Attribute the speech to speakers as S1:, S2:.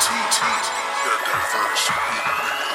S1: T-T, the diverse people.